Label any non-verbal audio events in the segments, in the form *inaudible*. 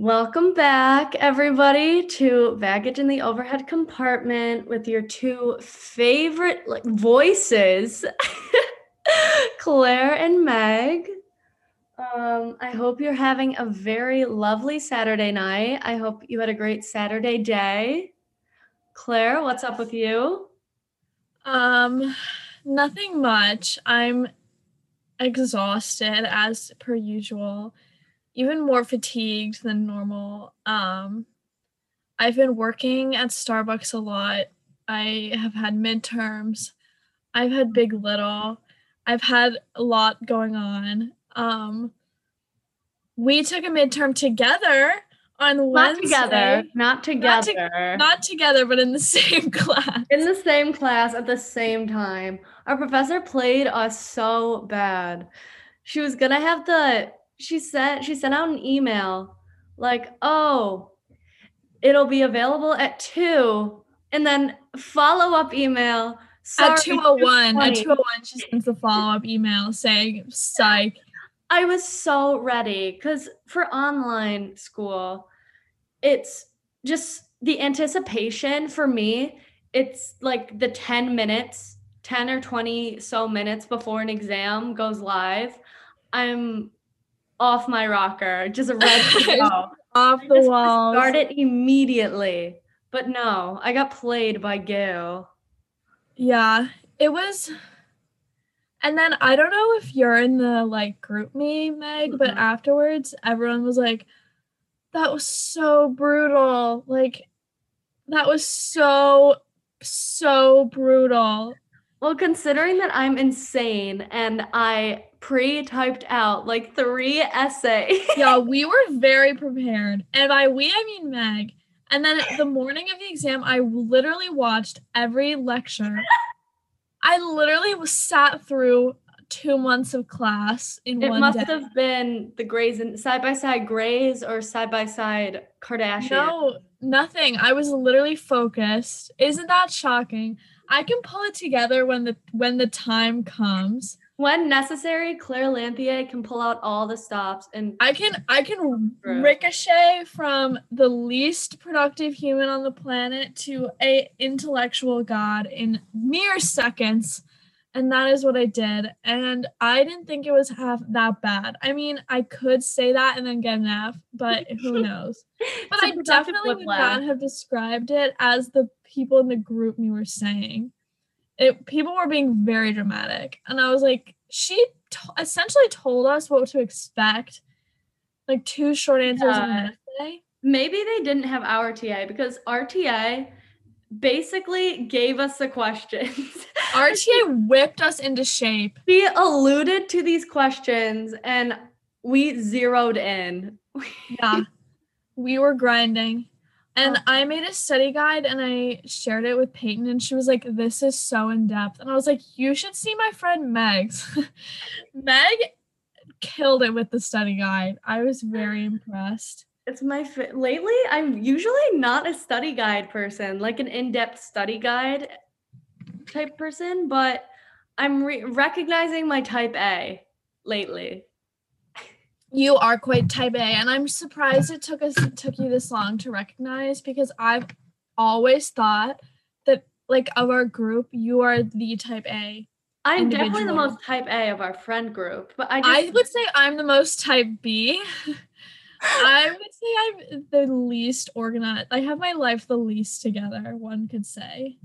Welcome back, everybody, to Baggage in the Overhead Compartment with your two favorite like voices, *laughs* Claire and Meg. Um, I hope you're having a very lovely Saturday night. I hope you had a great Saturday day. Claire, what's up with you? Um, nothing much. I'm exhausted as per usual, even more fatigued than normal. Um, I've been working at Starbucks a lot. I have had midterms. I've had big little. I've had a lot going on. Um, we took a midterm together on Not Wednesday. together. Not Not together. to- Not together, but in the *laughs* same class. in the same class at the same time. Our professor played us so bad. She was gonna have the she sent she sent out an email like, "Oh, it'll be available at 2." And then follow-up email At 201, at 201, she sends a follow up email saying, psych. I was so ready because for online school, it's just the anticipation for me. It's like the 10 minutes, 10 or 20 so minutes before an exam goes live. I'm off my rocker, just ready to go. Off the wall. Start it immediately. But no, I got played by Gail. Yeah, it was. And then I don't know if you're in the like GroupMe, Meg, but Mhm. afterwards, everyone was like, that was so brutal. Like, that was so, so brutal. Well, considering that I'm insane and I pre-typed out like three essays. *laughs* yeah, we were very prepared. And by we, I mean Meg. And then the morning of the exam, I literally watched every lecture. I literally was sat through two months of class in one. It one must day. have been the Grey's and side by side Grey's or side by side Kardashian. No, nothing. I was literally focused. Isn't that shocking? I can pull it together when the when the time comes. When necessary, Claire Lanthier can pull out all the stops and I can I can ricochet from the least productive human on the planet to a intellectual god in mere seconds. And that is what I did. And I didn't think it was half that bad. I mean, I could say that and then get an F, but who *laughs* knows? But I definitely would not have described it as the people in the GroupMe were saying. It people were being very dramatic, and I was like, she t- essentially told us what to expect, like two short answers Yeah. an essay. maybe they didn't have our TA because our TA basically gave us the questions. *laughs* RTA whipped us into shape. she alluded to these questions and we zeroed in. *laughs* Yeah, we were grinding. And Oh. I made a study guide and I shared it with Peyton, and she was like, This is so in depth. And I was like, You should see my friend Meg's. *laughs* Meg killed it with the study guide. I was very impressed. It's my fa- lately. I'm usually not a study guide person, like an in-depth study guide type person, but I'm re- recognizing my type A lately. You are quite type A, and I'm surprised it took us it took you this long to recognize because I've always thought that like of our group, you are the type A. I'm definitely the most type A of our friend group, but I just I would say I'm the most type B. *laughs* I would say I'm the least organized. I have my life the least together, one could say.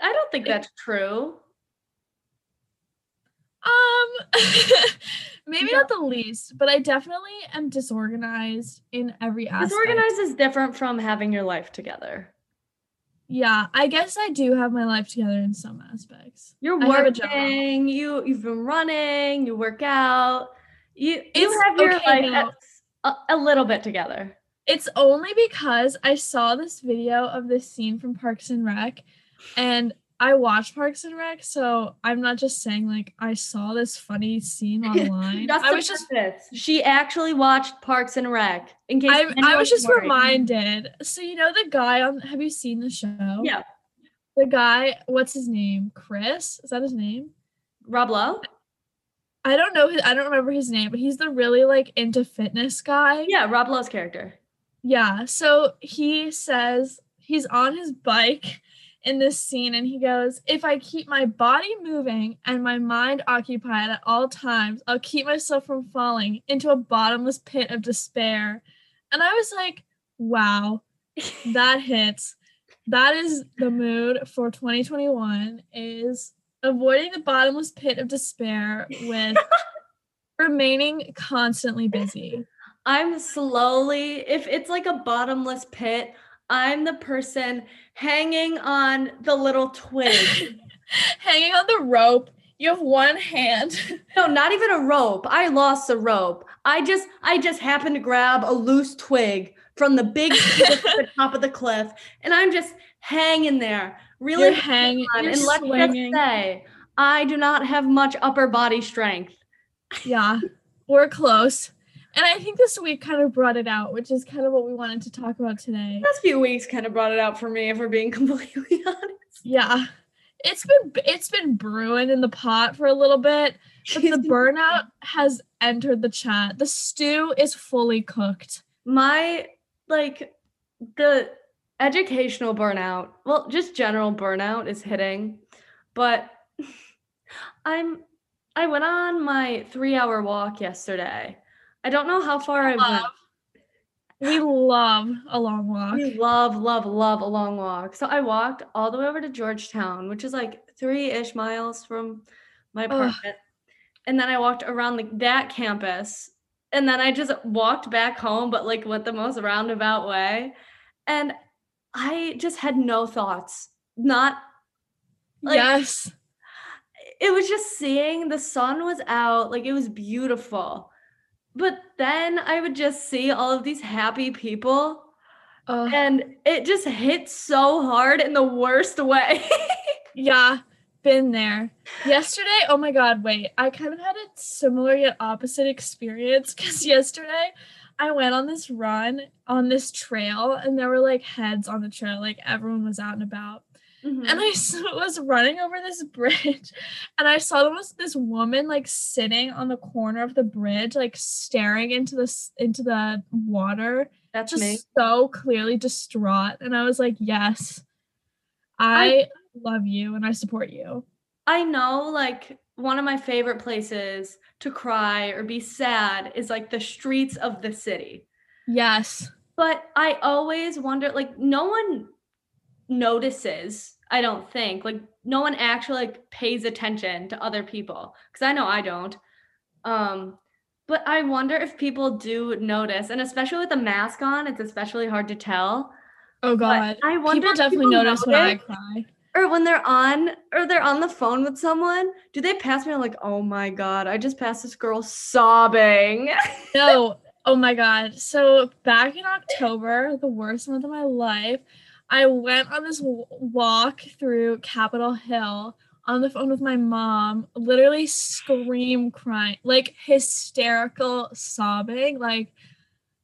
I don't think that's true. Um *laughs* maybe not the least, but I definitely am disorganized in every aspect. Disorganized is different from having your life together. Yeah, I guess I do have my life together in some aspects. You're I have a job. working, you you've been running, you work out. You you It's- have your okay, life no. at- a, a little bit together. It's only because I saw this video of this scene from Parks and Rec and I watched Parks and Rec, so I'm not just saying like I saw this funny scene *laughs* online. I was just she actually watched Parks and Rec. In case I, I was just worried. reminded. So you know the guy on have you seen the show? Yeah, The guy, what's his name? Chris? Is that his name? Rob Lowe. I don't know his, I don't remember his name, but he's the really like into fitness guy. Yeah, Rob Lowe's character. Yeah. So he says he's on his bike in this scene and he goes, If I keep my body moving and my mind occupied at all times, I'll keep myself from falling into a bottomless pit of despair. And I was like, Wow, *laughs* that hits. That is the mood for 2021 is avoiding the bottomless pit of despair with *laughs* remaining constantly busy. I'm slowly, if it's like a bottomless pit, I'm the person hanging on the little twig. *laughs* hanging on the rope. You have one hand. no, not even a rope. I lost the rope. I just I just happened to grab a loose twig from the big *laughs* at the top of the cliff and I'm just hanging there. Really you're hanging on. and let's just say I do not have much upper body strength. Yeah. *laughs* We're close. And I think this week kind of brought it out, which is kind of what we wanted to talk about today. Last few weeks kind of brought it out for me, if we're being *laughs* completely honest. Yeah. It's been it's been brewing in the pot for a little bit, but the *laughs* burnout has entered the chat. The stew is fully cooked. My like the educational burnout, well, just general burnout is hitting, but *laughs* I'm I went on my 3-hour walk yesterday I don't know how far I went. We love a long walk. We love, love, love a long walk. So I walked all the way over to Georgetown, which is like three ish miles from my apartment. Ugh. And then I walked around like that campus. And then I just walked back home, but like went the most roundabout way. And I just had no thoughts. Not like, yes. It was just seeing the sun was out, like it was beautiful but then I would just see all of these happy people. Uh, and it just hit so hard in the worst way. *laughs* yeah, been there. Yesterday, oh my god, wait. I kind of had a similar yet opposite experience cuz yesterday I went on this run on this trail and there were like heads on the trail like everyone was out and about. Mm-hmm. And I *laughs* was running over this bridge and I saw there was this woman like sitting on the corner of the bridge, like staring into the into the water. That's just me. so clearly distraught. And I was like, yes, I, I love you and I support you. I know like one of my favorite places to cry or be sad is like the streets of the city. Yes. But I always wonder like no one notices i don't think like no one actually like pays attention to other people because i know i don't um but i wonder if people do notice and especially with the mask on it's especially hard to tell oh god but i wonder people definitely people notice, when i cry or when they're on or they're on the phone with someone do they pass me I'm like oh my god i just passed this girl sobbing. *laughs* No. Oh my god. So back in october the worst month of my life I went on this walk through Capitol Hill on the phone with my mom, literally scream crying, like hysterical sobbing, like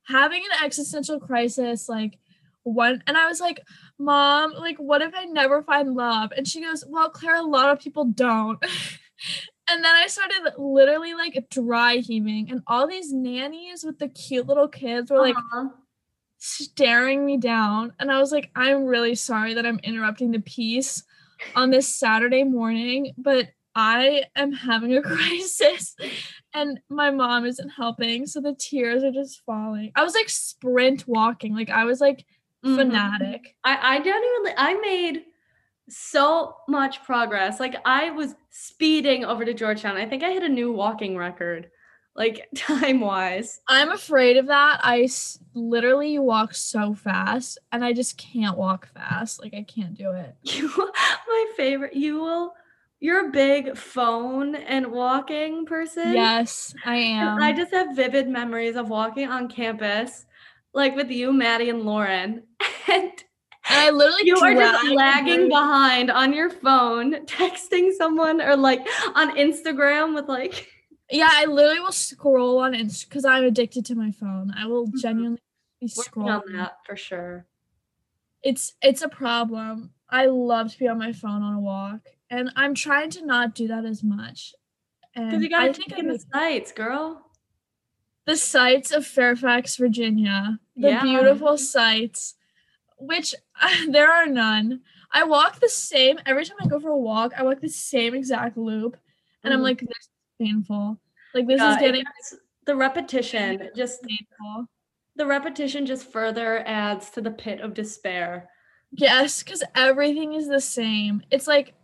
having an existential crisis, like one and I was like, Mom, like, what if I never find love? And she goes, Well, Claire, a lot of people don't. *laughs* and then I started literally like dry heaving, and all these nannies with the cute little kids were like uh-huh staring me down. And I was like, I'm really sorry that I'm interrupting the piece on this Saturday morning, but I am having a *laughs* crisis and my mom isn't helping. So the tears are just falling. I was like sprint walking, like I was like mm-hmm. fanatic. I, I genuinely, I made so much progress. Like I was speeding over to Georgetown. I think I hit a new walking record like *laughs* time wise. I'm afraid of that. I s- literally walk so fast and I just can't walk fast. Like I can't do it. *laughs* You my favorite. You will you're a big phone and walking person. Yes, I am. And I just have vivid memories of walking on campus like with you, Maddie and Lauren. *laughs* And I literally you are just lagging behind on your phone, *laughs* texting someone or like on Instagram with like *laughs* yeah, I literally will scroll on Insta because I'm addicted to my phone. I will mm-hmm. genuinely be scrolling on that for sure. It's it's a problem. I love to be on my phone on a walk, and I'm trying to not do that as much. Because you gotta I take in the sights, girl. The sights of Fairfax, Virginia, the Yeah. beautiful sights, which *laughs* there are none. I walk the same every time I go for a walk. I walk the same exact loop, and I'm Mhm. like, this is painful. Like this Yeah, is getting the repetition *laughs* just painful. the repetition just further adds to the pit of despair. Yes, because everything is the same. It's like,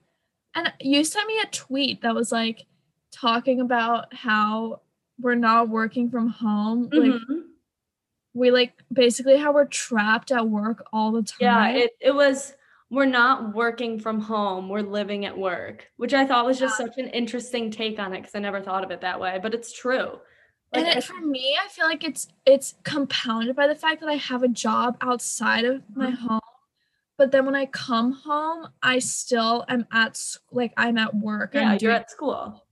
and you sent me a tweet that was like talking about how we're not working from home. Like Mhm. we like basically how we're trapped at work all the time. Yeah, it, it was we're not working from home, we're living at work, which I thought was just such an interesting take on it because I never thought of it that way, but it's true. and it, for me, I feel like it's it's compounded by the fact that I have a job outside of my Mhm. home. But then when I come home, I still am at like I'm at work. yeah, I'm you're doing at school.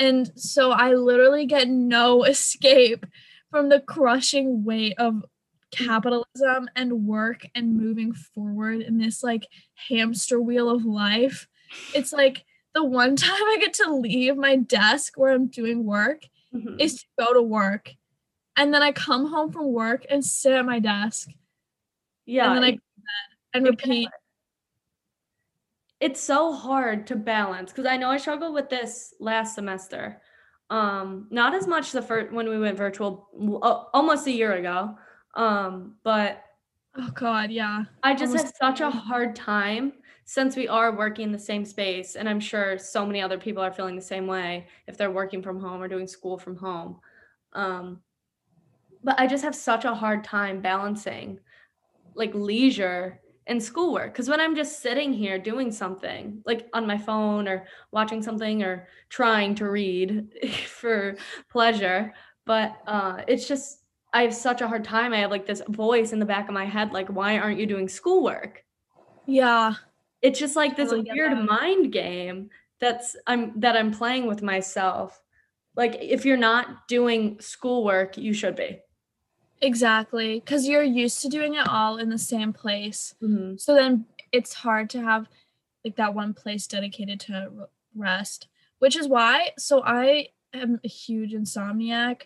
And so I literally get no *laughs* escape from the crushing weight of capitalism and work and moving forward in this like hamster wheel of life. It's like the one *laughs* time I get to leave my desk where I'm doing work Mhm. is to go to work. And then I come home from work and sit at my desk yeah, and then I go to bed and repeat. It's so hard to balance because I know I struggled with this last semester. Um, not as much the first when we went virtual uh, almost a year ago. Um, but Oh god, yeah. I just Almost have such a hard time since we are working in the same space, and I'm sure so many other people are feeling the same way if they're working from home or doing school from home. Um, but I just have such a hard time balancing like leisure and schoolwork because when I'm just sitting here doing something like on my phone or watching something or trying to read *laughs* for pleasure, but uh, it's just I have such a hard time. I have like this voice in the back of my head, like, why aren't you doing schoolwork? Yeah. It's just like this weird mind game that's I'm that I'm playing with myself. Like if you're not doing schoolwork, you should be. Exactly. Cause you're used to doing it all in the same place. Mhm. So then it's hard to have like that one place dedicated to rest, which is why. So I am a huge insomniac,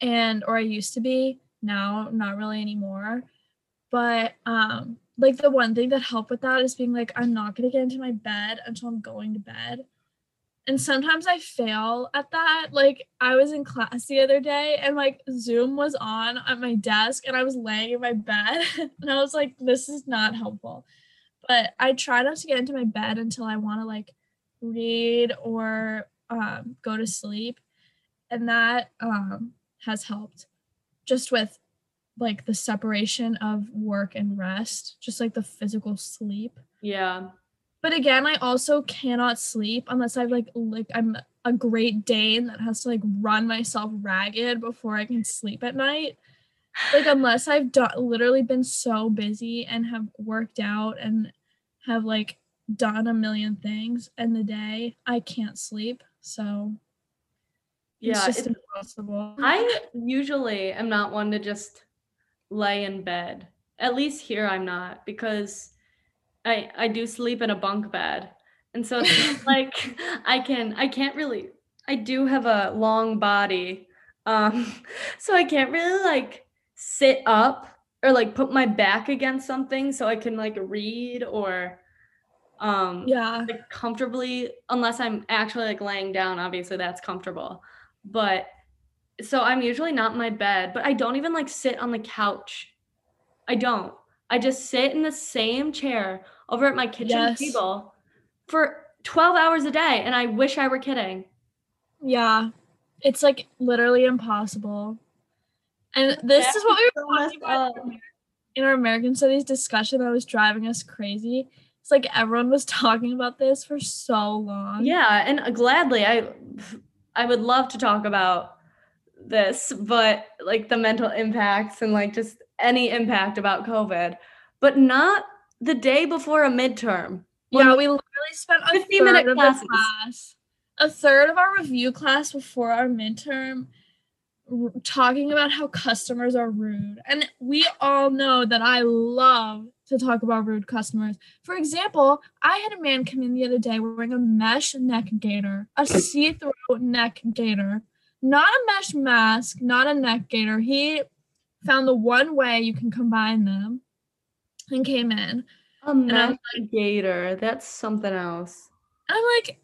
and or I used to be. Now, not really anymore. But um, like the one thing that helped with that is being like, I'm not gonna get into my bed until I'm going to bed. And sometimes I fail at that. Like I was in class the other day and like Zoom was on at my desk and I was laying in my bed *laughs* and I was like, this is not helpful. But I try not to get into my bed until I want to like read or um, go to sleep. And that um, has helped just with like the separation of work and rest, just like the physical sleep. Yeah. But again, I also cannot sleep unless I've like like I'm a Great Dane that has to like run myself ragged before I can sleep at night. Like unless I've done literally been so busy and have worked out and have like done a million things in the day, I can't sleep. So it's Yeah. just it's- impossible. I usually am not one to just lay in bed. At least here I'm not because I I do sleep in a bunk bed. And so it's *laughs* like I can I can't really I do have a long body. Um *laughs* so I can't really like sit up or like put my back against something so I can like read or um yeah. like comfortably unless I'm actually like laying down obviously that's comfortable but so I'm usually not in my bed but I don't even like sit on the couch I don't I just sit in the same chair over at my kitchen Yes. table for 12 hours a day and I wish I were kidding Yeah. It's like literally impossible. And this is what we were talking messed about up. in our American studies discussion that was driving us crazy. It's like everyone was *laughs* talking about this for so long. yeah and gladly I I would love to talk about this but like the mental impacts and like just any impact about covid but not the day before a midterm Yeah, we literally spent a 50 third minute of classes. class, a third of our review class before our midterm, r- talking about how customers are rude. And we all know that I love to talk about rude customers. For example, I had a man come in the other day wearing a mesh neck gaiter, a see-through neck gaiter, not a mesh mask, not a neck gaiter. He found the one way you can combine them and came in. A mesh gaiter. That's something else. I'm like,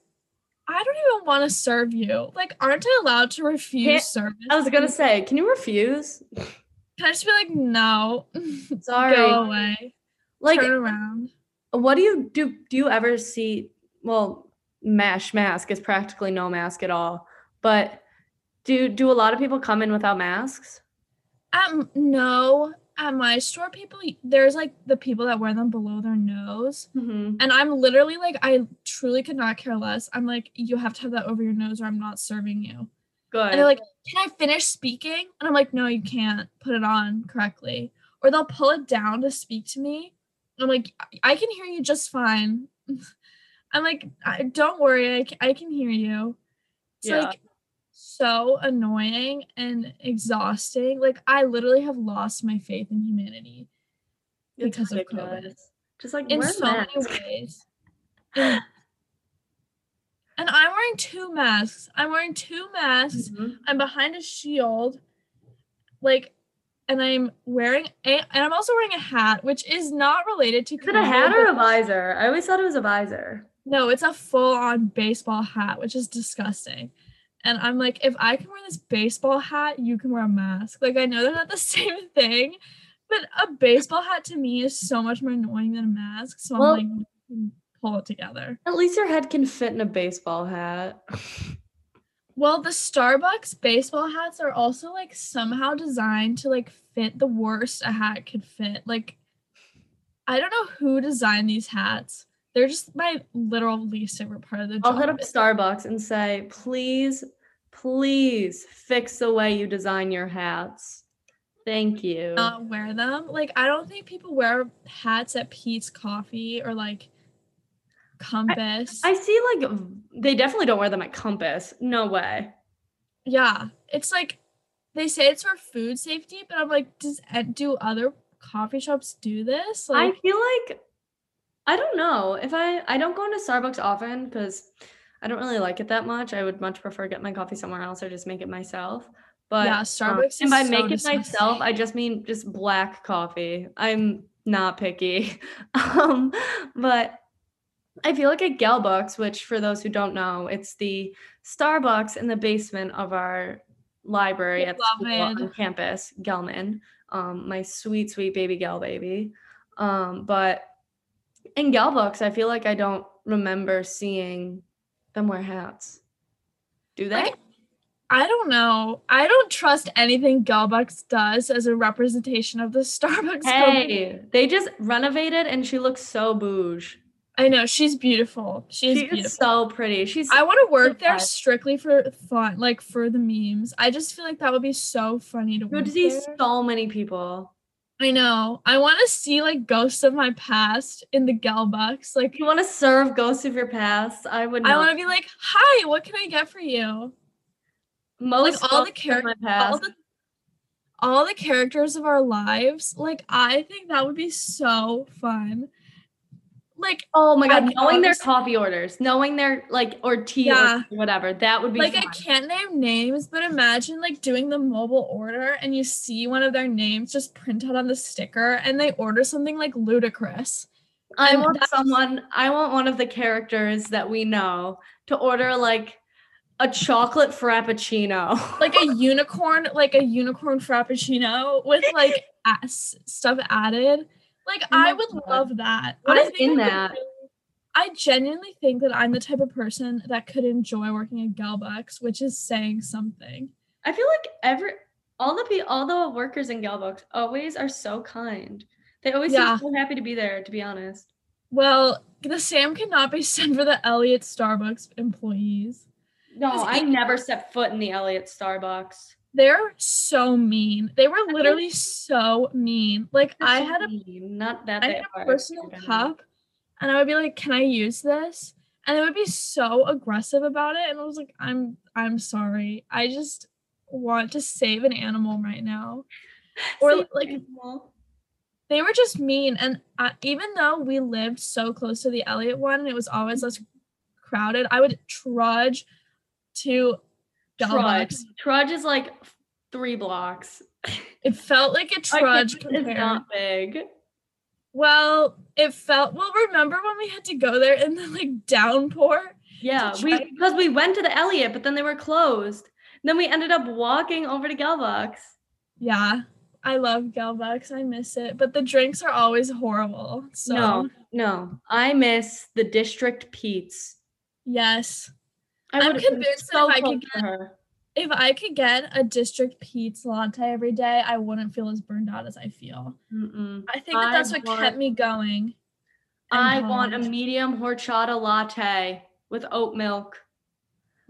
I don't even want to serve you. Like, aren't I allowed to refuse Can't, service? I was gonna say, can you refuse? Can I just be like, no? *laughs* Sorry. Go away. Like turn around. What do you do? Do you ever see well, mesh mask is practically no mask at all. But do do a lot of people come in without masks? Um, no. At my store, people there's like the people that wear them below their nose, mm-hmm. and I'm literally like, I truly could not care less. I'm like, you have to have that over your nose, or I'm not serving you. Good. And they're like, can I finish speaking? And I'm like, no, you can't put it on correctly. Or they'll pull it down to speak to me. I'm like, I can hear you just fine. *laughs* I'm like, don't worry, I, I can hear you. It's yeah. like so annoying and exhausting. Like I literally have lost my faith in humanity it's because ridiculous. of COVID. Just like in so many ways. *sighs* and I'm wearing two masks. I'm wearing two masks. Mm-hmm. I'm behind a shield. Like and I'm wearing a and I'm also wearing a hat, which is not related to Is it a hat or a visor? I always thought it was a visor. No, it's a full-on baseball hat, which is disgusting. And I'm like, if I can wear this baseball hat, you can wear a mask. Like I know they're not the *laughs* same thing, but a baseball hat to me is so much more annoying than a mask. So well, I'm like, pull it together. At least your head can fit in a baseball hat. Well, the Starbucks baseball hats are also like somehow designed to like fit the worst a hat could fit. Like, I don't know who designed these hats. They're just my literal least favorite part of the job. I'll hit up Starbucks and say, please, please fix the way you design your hats. Thank you. Not wear them. Like, I don't think people wear hats at Peet's Coffee or like Compass. I, I see like they definitely don't wear them at Compass. No way. Yeah, it's like they say it's for food safety, but I'm like, does eh, do other coffee shops do this? Like, I feel like I don't know if I I don't go into Starbucks often because I don't really like it that much. I would much prefer get my coffee somewhere else or just make it myself. But yeah, um, Starbucks. Um, and by so make it myself, I just mean just black coffee. I'm not picky. *laughs* um, but I feel like at Galbucks, which for those who don't know, it's the Starbucks in the basement of our library at on campus, Gelman. Um, my sweet, sweet baby gal baby. Um, but in Galbucks, I feel like I don't remember seeing them wear hats. Do they? Like, I don't know. I don't trust anything Galbucks does as a representation of the *laughs* Starbucks. Hey, company. they just renovated and she looks so bouge. I know she's beautiful. She's she beautiful. so pretty. She's. I want to work there strictly for fun, like for the memes. I just feel like that would be so funny to. Good to see there. so many people. I know. I want to see like ghosts of my past in the Galbucks. Like, you want to serve ghosts of your past? I would. I want to be like, "Hi, what can I get for you?" Most like all the characters, all the all the characters of our lives. Like, I think that would be so fun like oh my god, knowing their coffee orders, knowing their like or tea yeah. or whatever, that would be like fun. I can't name names, but imagine like doing the mobile order and you see one of their names just printed on the sticker and they order something like ludicrous. I and want someone, I want one of the characters that we know to order like a chocolate frappuccino. like a unicorn, like a unicorn frappuccino with like *laughs* stuff added. Like oh I would God. love that. What I is in that? I genuinely think that I'm the type of person that could enjoy working at Galbucks, which is saying something. I feel like every all the all the workers in Galbucks always are so kind. They always yeah. seem so happy to be there. To be honest. Well, the Sam cannot be *laughs* sent for the Elliott Starbucks employees. No, I never set foot in the Elliott Starbucks. They're so mean. They were literally so mean. Like I had a mean. not that I had a personal cup, and I would be like, "Can I use this?" And they would be so aggressive about it, and I was like, "I'm I'm sorry. I just want to save an animal right now." *laughs* Or save like animal. they were just mean. And I, even though we lived so close to the Elliott one, and it was always less crowded, I would trudge to Trudge. Trudge is like three blocks. It felt like a *laughs* trudge compared. not big. Well, it felt well. Remember when we had to go there in the like downpour? Yeah, we because we went to the Elliott, but then they were closed. Then we ended up walking over to Galbucks. Yeah, I love Galbucks. I miss it, but the drinks are always horrible. So No, no, I miss the District Peet's. yes, I I'm convinced that if I could her. if I could get a District Peet's latte every day, I wouldn't feel as burned out as I feel. Mm-mm. I think that I that's what want- kept me going. in I want a medium horchata latte with oat milk.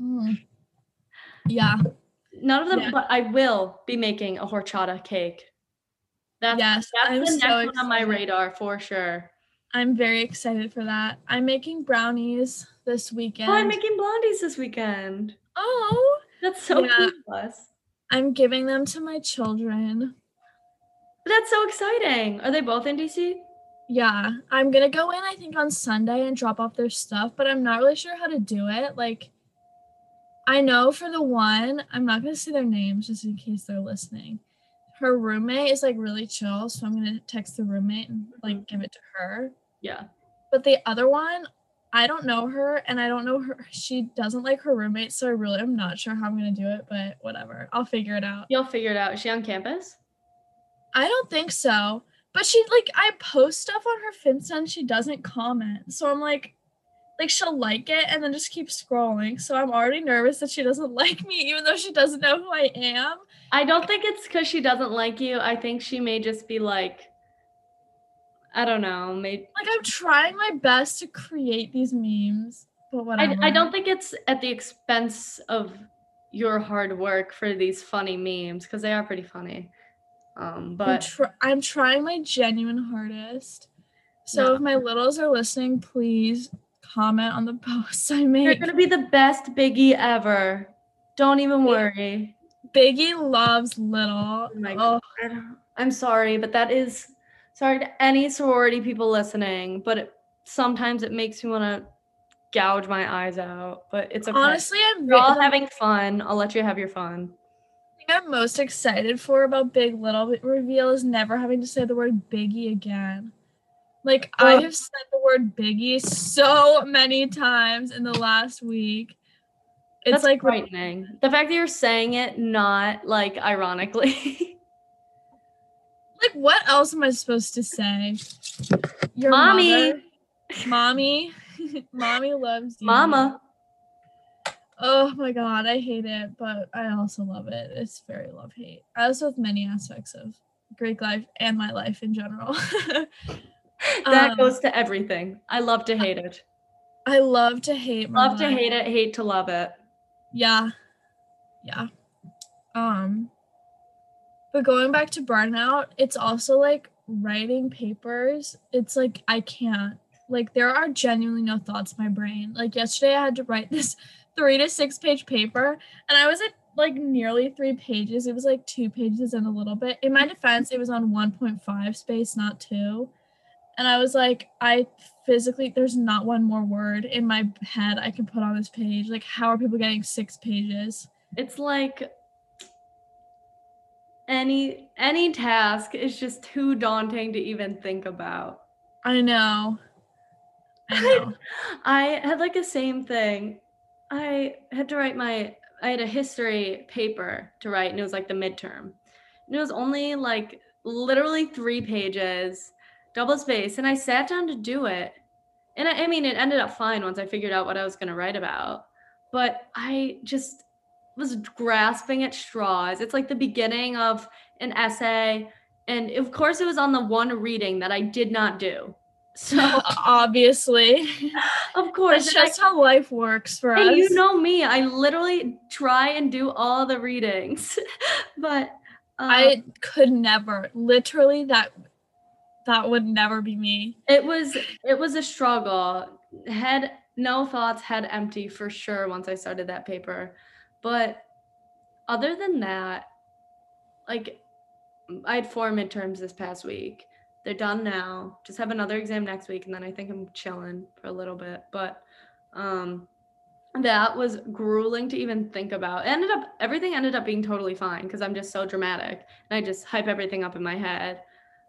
Mm. Yeah. None of them, Yeah. but I will be making a horchata cake. That's, Yes, that's I'm the so next one on my radar for sure. I'm very excited for that. I'm making brownies this weekend. Oh, I'm making blondies this weekend. Oh, That's so Yeah. cute of us. I'm giving them to my children. That's so exciting. Are they both in DC? Yeah, I'm gonna go in, I think, on Sunday and drop off their stuff, but I'm not really sure how to do it. Like, I know for the one, I'm not gonna say their names just in case they're listening. Her roommate is like really chill, so I'm gonna text the roommate and like give it to her. Yeah. But the other one, I don't know her and I don't know her. She doesn't like her roommate, so I really am not sure how I'm gonna do it, but whatever. I'll figure it out. You'll figure it out. Is she on campus? I don't think so. But she like I post stuff on her Finsta and she doesn't comment. So I'm like like she'll like it and then just keep scrolling. So I'm already nervous that she doesn't *laughs* like me even though she doesn't know who I am. I don't think it's because she doesn't like you. I think she may just be like, I don't know. Maybe Like I'm trying my best to create these memes, but I, whatever. I don't think it's at the expense of your hard work for these funny memes because they are pretty funny. Um, I'm, but tr- I'm trying my genuine hardest. So No. if my littles are listening, please comment on the *laughs* posts I made. you're gonna be the best Biggie ever. Don't even worry. Biggie loves little. my oh, I I'm sorry, but that is sorry to any sorority people listening, but it, sometimes it makes me want to gouge my eyes out. But it's okay. honestly, I'm We're all having fun. I'll let you have your fun. thing I'm most excited for about Big Little reveal is never having to say the word Biggie again. Like I have said the word Biggie so many times in the last week. It's That's like frightening. The fact that you're saying it not like ironically. *laughs* like what else am I supposed to say? Your Mommy. mother- mommy, *laughs* mommy loves you. Mama. Oh my god, I hate it, but I also love it. It's very love hate. As with many aspects of Greek life and my life in general. *laughs* That Um, goes to everything. I love to hate it. I love to hate Love to hate it, hate to love it. Yeah. Yeah. Um but going back to burnout, it's also like writing papers. It's like I can't. Like there are genuinely no thoughts in my brain. Like yesterday I had to write *laughs* this 3 to 6 page paper and I was at like nearly 3 pages. It was like 2 pages and a little bit. In my defense, it was on 1.5 space, not 2. And I was like I physically there's not one more word in my head I can put on this page. Like how are people getting 6 pages? It's like any any task is just too daunting to even think about. I know. I *laughs* know. I had like the same thing. I had to write my I had a history paper to write and it was like the midterm. And it was only like literally 3 pages, double space and I sat down to do it. And I, I mean it ended up fine once I figured out what I was going to write about. But I just was grasping at straws. It's like the beginning of an essay and of course it was on the one reading that I did not do. So *laughs* Obviously. *laughs* of course, That's and I- how life works for us. you know me, I literally try and do all the readings, *laughs* but um, I could never. Literally that that would never be me. it was it was a struggle. Head no thoughts, head empty for sure once I started that paper. But other than that, like I had four midterms this past week. they're done now. Just have another exam next week, and then I think I'm chilling for a little bit. But um, that was grueling to even think about. It ended up everything ended up being totally fine because I'm just so dramatic and I just hype everything up in my head.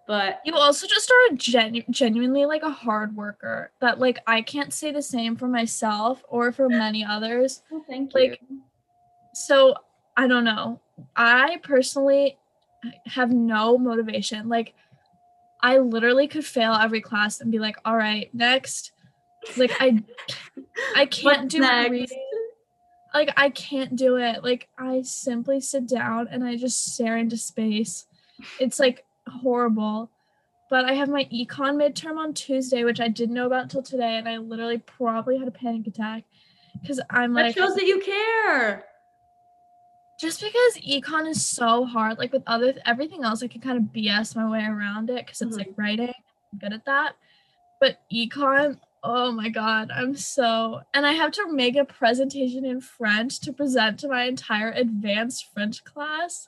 But you also just are genu- genuinely like a hard worker that like I can't say the same for myself or for many others. Well, thank you. Like so I don't know. I personally have no motivation. Like I literally could fail every class and be like, all right, next. Like I *laughs* I can't do next? reading. Like I can't do it. Like I simply sit down and I just stare into space. It's like horrible. But I have my econ midterm on Tuesday, which I didn't know about until today, and I literally probably had a panic attack because I'm that like that shows that you care. Just because econ is so hard, like with other everything else, I can kind of BS my way around it because it's Mhm. like writing. I'm good at that. But econ, oh my god, I'm so and I have to make a presentation in French to present to my entire advanced French class.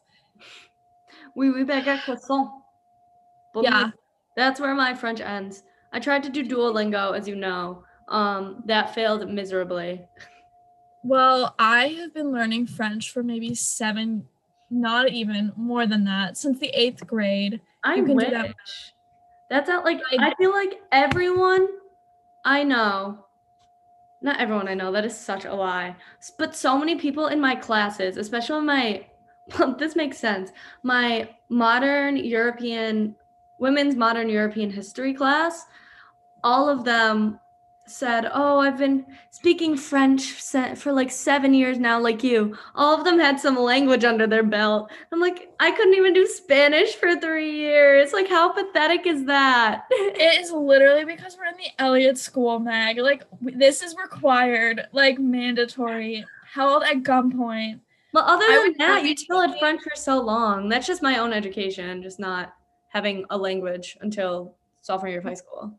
Oui, oui, baguette croissant. Yeah. That's where my French ends. I tried to do Duolingo, as you know. Um, that failed miserably. *laughs* Well, I have been learning French for maybe seven, not even more than that, since the eighth grade. I You can wish. do that. That's not like I I feel like everyone I know, not everyone I know, that is such a lie. But so many people in my classes, especially my *laughs* this makes sense. My modern European women's modern European history class, all of them said, "Oh, I've been speaking French for like 7 years now like you." All of them had some language under their belt. I'm like, I couldn't even do Spanish for 3 years. Like how pathetic is that? *laughs* It is literally because we're in the Elliott School, Mag. Like this is required, like mandatory, held at gunpoint. well, other than that, you had French for so long. That's just my own education, just not having a language until sophomore year of high school.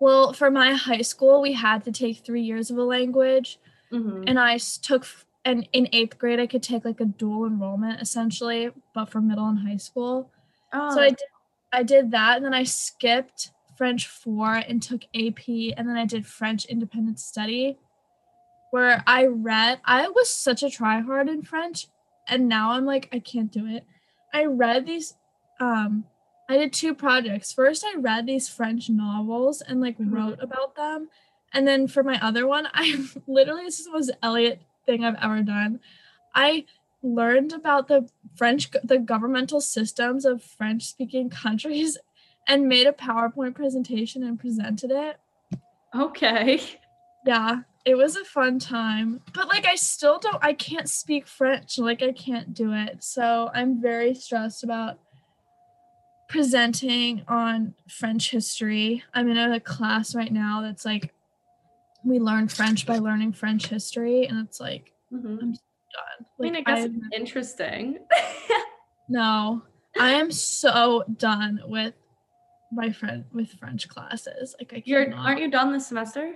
Well, for my high school, we had to take three years of a language, Mhm. and I took. And in eighth grade, I could take like a dual enrollment essentially, but for middle and high school. Oh, So I did, I did that, and then I skipped French four and took AP, and then I did French independent study, where I read. I was such a tryhard in French, and now I'm like I can't do it. I read these. Um, I did two projects. First, I read these French novels and like Mhm. wrote about them, and then for my other one, *laughs* I literally this is the most Elliott thing I've ever done. I learned about the French, the governmental systems of French speaking *laughs* countries and made a PowerPoint presentation and presented it. okay. Yeah, it was a fun time. But like, I still don't, I can't speak French. Like, I can't do it. So I'm very stressed about presenting on French history. I'm in a class right now that's like, we learn French by learning French history. And it's like, Mhm. I'm so done. I mean, I guess I'm- it's interesting. *laughs* No, I am so done with my friend with French classes. Like I You're cannot. aren't you done this semester?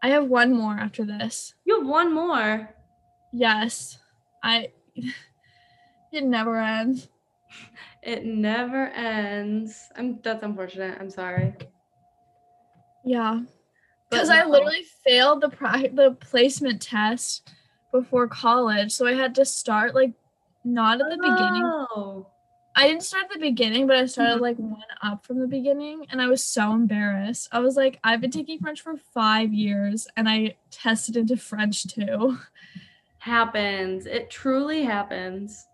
I have one more after this. You have one more. Yes, I. *laughs* it never ends. *laughs* It never ends. I'm that's unfortunate. I'm sorry. Yeah, because I literally failed the pri- the placement test before college, so I had to start like not at the beginning. Oh. I didn't start at the beginning, but I started like mm-hmm. one up from the beginning, and I was so embarrassed. I was like, I've been taking French for five years, and I tested into French too. Happens. It truly happens.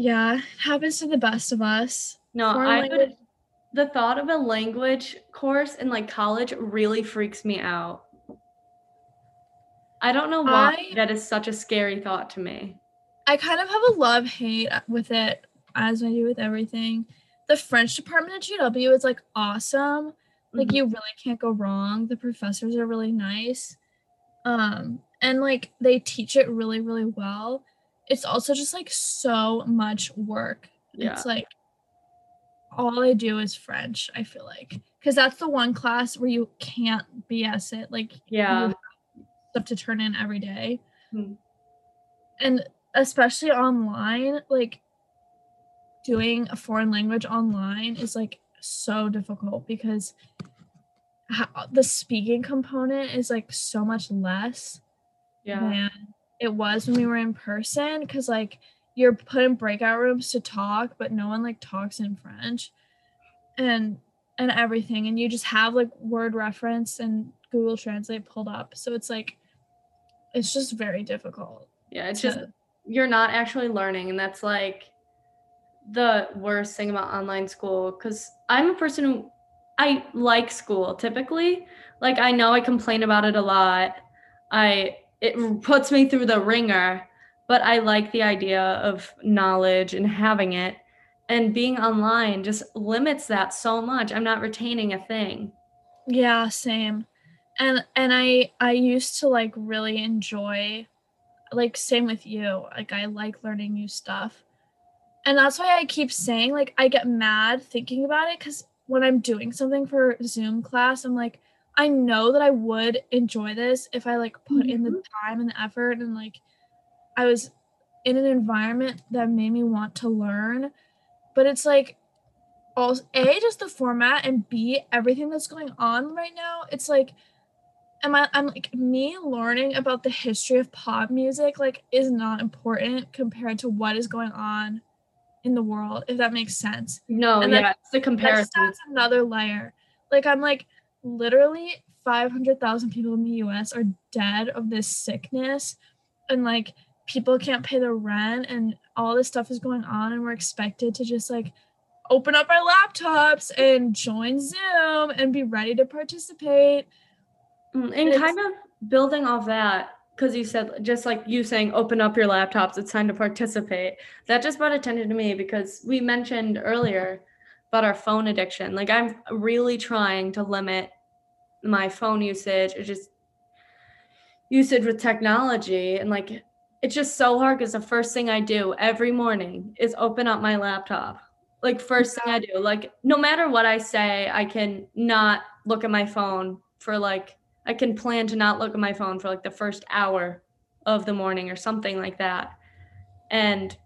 Yeah, it happens to the best of us. No, Foreign I language- would the thought of a language course in like college really freaks me out. I don't know why I- that is such a scary thought to me. I kind of have a love hate with it, as I do with everything. The French department at GW is like awesome. Like Mhm. you really can't go wrong. The professors are really nice. Um and like they teach it really really well. It's also just like so much work. Yeah. It's like all I do is French, I feel like. Cuz that's the one class where you can't BS it. Like Yeah. you have stuff to turn in every day. Hmm. And especially online, like doing a foreign language online is like so difficult because how, the speaking component is like so much less Yeah. than it was when we were in person because like you're put in breakout rooms to talk but no one like talks in french and and everything and you just have like word reference and google translate pulled up so it's like it's just very difficult Yeah. It's just you're not actually learning and that's like the worst thing about online school because i'm a person who i like school typically like i know i complain about it a lot i it puts me through the wringer but i like the idea of knowledge and having it and being online just limits that so much i'm not retaining a thing Yeah, same. And and I I used to like really enjoy like same with you. Like I like learning new stuff. And that's why I keep saying like I get mad thinking about it cuz when I'm doing something for Zoom class, I'm like I know that I would enjoy this if I like put in the mm-hmm. time and the effort and like I was in an environment that made me want to learn. But it's like also a just the format and b everything that's going on right now it's like am i i'm like me learning about the history of pop music like is not important compared to what is going on in the world if that makes sense. No And yeah it's the comparison. adds another layer. Like i'm like literally 500000 people in the us are dead of this sickness and like people can't pay their rent and all this stuff is going on and we're expected to just like open up our laptops and join zoom and be ready to participate. Mm, and it's- kind of building off that because you said just like you saying open up your laptops it's time to participate. That just brought attention to me because we mentioned earlier about our phone addiction. Like i'm really trying to limit my phone usage or just usage with technology. And like it's just so hard because the first thing i do every morning is open up my laptop. Like first thing i do like no matter what i say i can not look at my phone for like I can plan to not look at my phone for like the first hour of the morning or something like that. And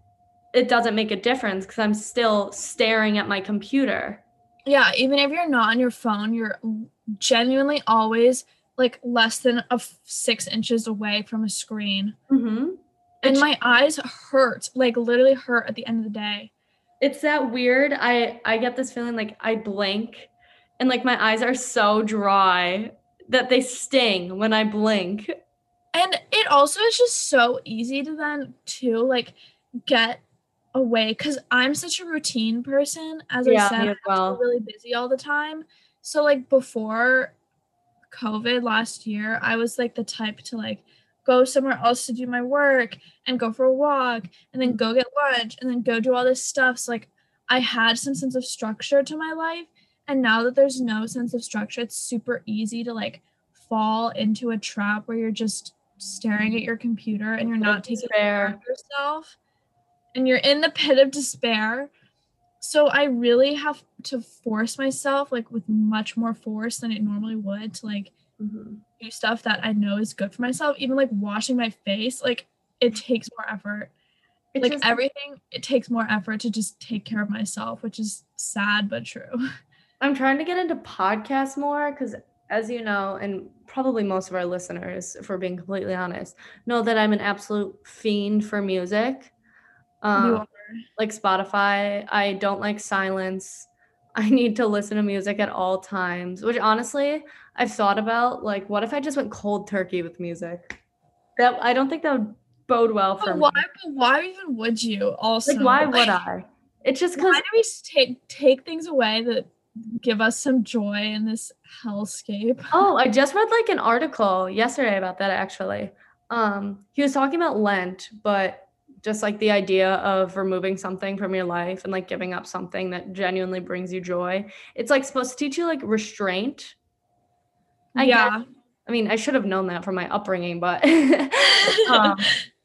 it doesn't make a difference because I'm still staring at my computer. yeah even if you're not on your phone you're genuinely always like less than a f- six inches away from a screen Mm-hmm. and my eyes hurt like literally hurt at the end of the day It's that weird. I I get this feeling like I blink and like my eyes are so dry that they sting when I blink. and it also is just so easy to then to like get away because i'm such a routine person as Yeah, i said i'm well. really busy all the time. So like before covid last year i was like the type to like go somewhere else to do my work and go for a walk and then go get lunch and then go do all this stuff. So like i had some sense of structure to my life and now that there's no sense of structure it's super easy to like fall into a trap where you're just staring at your computer and you're not taking care of yourself and you're in the pit of despair so i really have to force myself like with much more force than it normally would to like Mhm. do stuff that i know is good for myself even like washing my face like it takes more effort It's like just- everything it takes more effort to just take care of myself which is sad but true *laughs* I'm trying to get into podcasts more because, as you know, and probably most of our listeners, if we're being completely honest, know that I'm an absolute fiend for music. Um, like Spotify, I don't like silence. *laughs* I need to listen to music at all times, which honestly, I've thought about. Like, what if I just went cold turkey with music? That I don't think that would bode well for but me. why but why even would you also Like, why Like, would I? It's just because why do we take take things away that give us some joy in this hellscape *laughs* Oh, I just read like an article yesterday about that actually. Um, he was talking about Lent, but just like the idea of removing something from your life and like giving up something that genuinely brings you joy. It's like supposed to teach you like restraint. I guess. yeah I mean, I should have known that from my upbringing, but *laughs* *laughs* um,